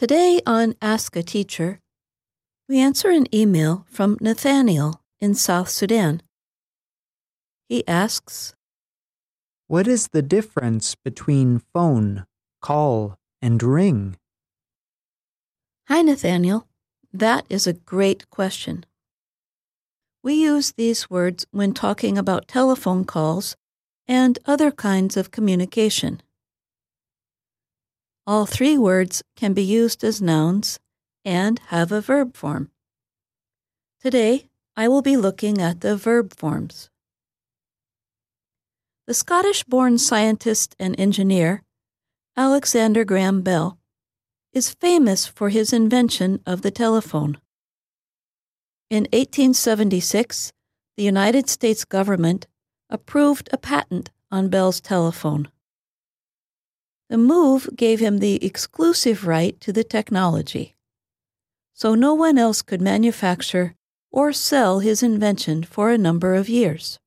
Today on Ask a Teacher, we answer an email from Nathaniel in South Sudan. He asks, What is the difference between phone, call, and ring? Hi, Nathaniel. That is a great question. We use these words when talking about telephone calls and other kinds of communication. All three words can be used as nouns and have a verb form. Today, I will be looking at the verb forms. The Scottish born scientist and engineer, Alexander Graham Bell, is famous for his invention of the telephone. In 1876, the United States government approved a patent on Bell's telephone. The move gave him the exclusive right to the technology, so no one else could manufacture or sell his invention for a number of years.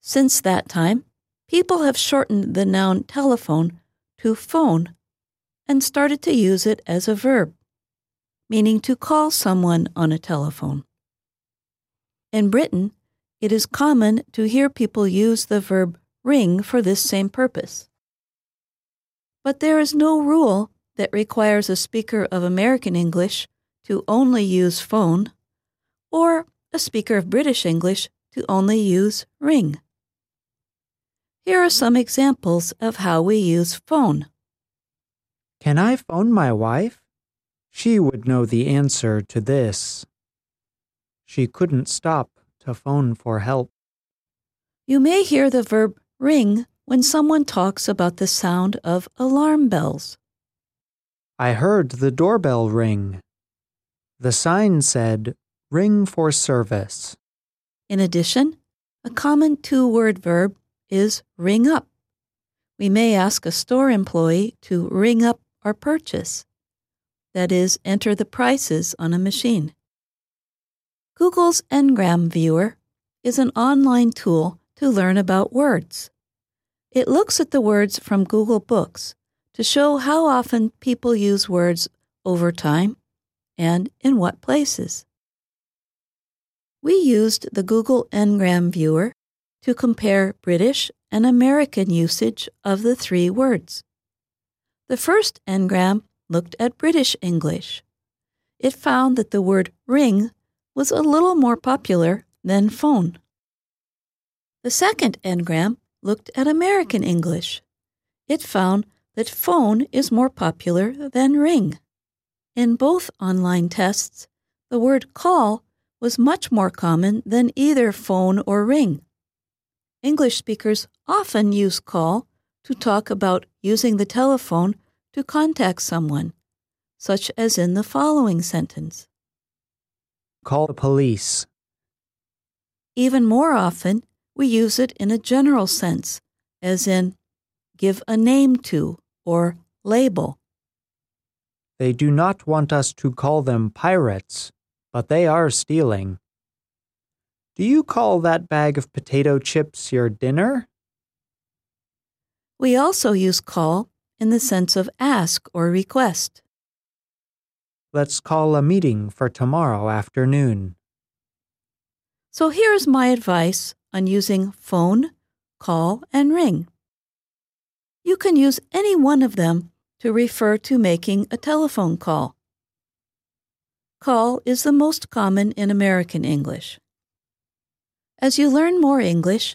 Since that time, people have shortened the noun telephone to phone and started to use it as a verb, meaning to call someone on a telephone. In Britain, it is common to hear people use the verb ring for this same purpose. But there is no rule that requires a speaker of American English to only use phone or a speaker of British English to only use ring. Here are some examples of how we use phone. Can I phone my wife? She would know the answer to this. She couldn't stop to phone for help. You may hear the verb ring when someone talks about the sound of alarm bells. I heard the doorbell ring. The sign said, Ring for service. In addition, a common two word verb is ring up. We may ask a store employee to ring up our purchase. That is, enter the prices on a machine. Google's Ngram Viewer is an online tool to learn about words. It looks at the words from Google Books to show how often people use words over time and in what places. We used the Google Ngram Viewer to compare British and American usage of the three words. The first Ngram looked at British English. It found that the word ring was a little more popular than phone. The second Ngram looked at American English. It found that phone is more popular than ring. In both online tests, the word call was much more common than either phone or ring. English speakers often use call to talk about using the telephone to contact someone, such as in the following sentence Call the police. Even more often, we use it in a general sense, as in give a name to or label. They do not want us to call them pirates, but they are stealing. Do you call that bag of potato chips your dinner? We also use call in the sense of ask or request. Let's call a meeting for tomorrow afternoon. So here's my advice on using phone, call, and ring. You can use any one of them to refer to making a telephone call. Call is the most common in American English. As you learn more English,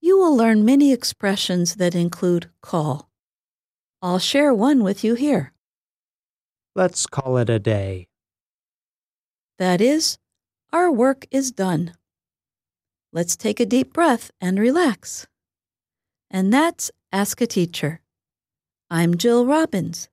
you will learn many expressions that include call. I'll share one with you here. Let's call it a day. That is, our work is done. Let's take a deep breath and relax. And that's Ask a Teacher. I'm Jill Robbins.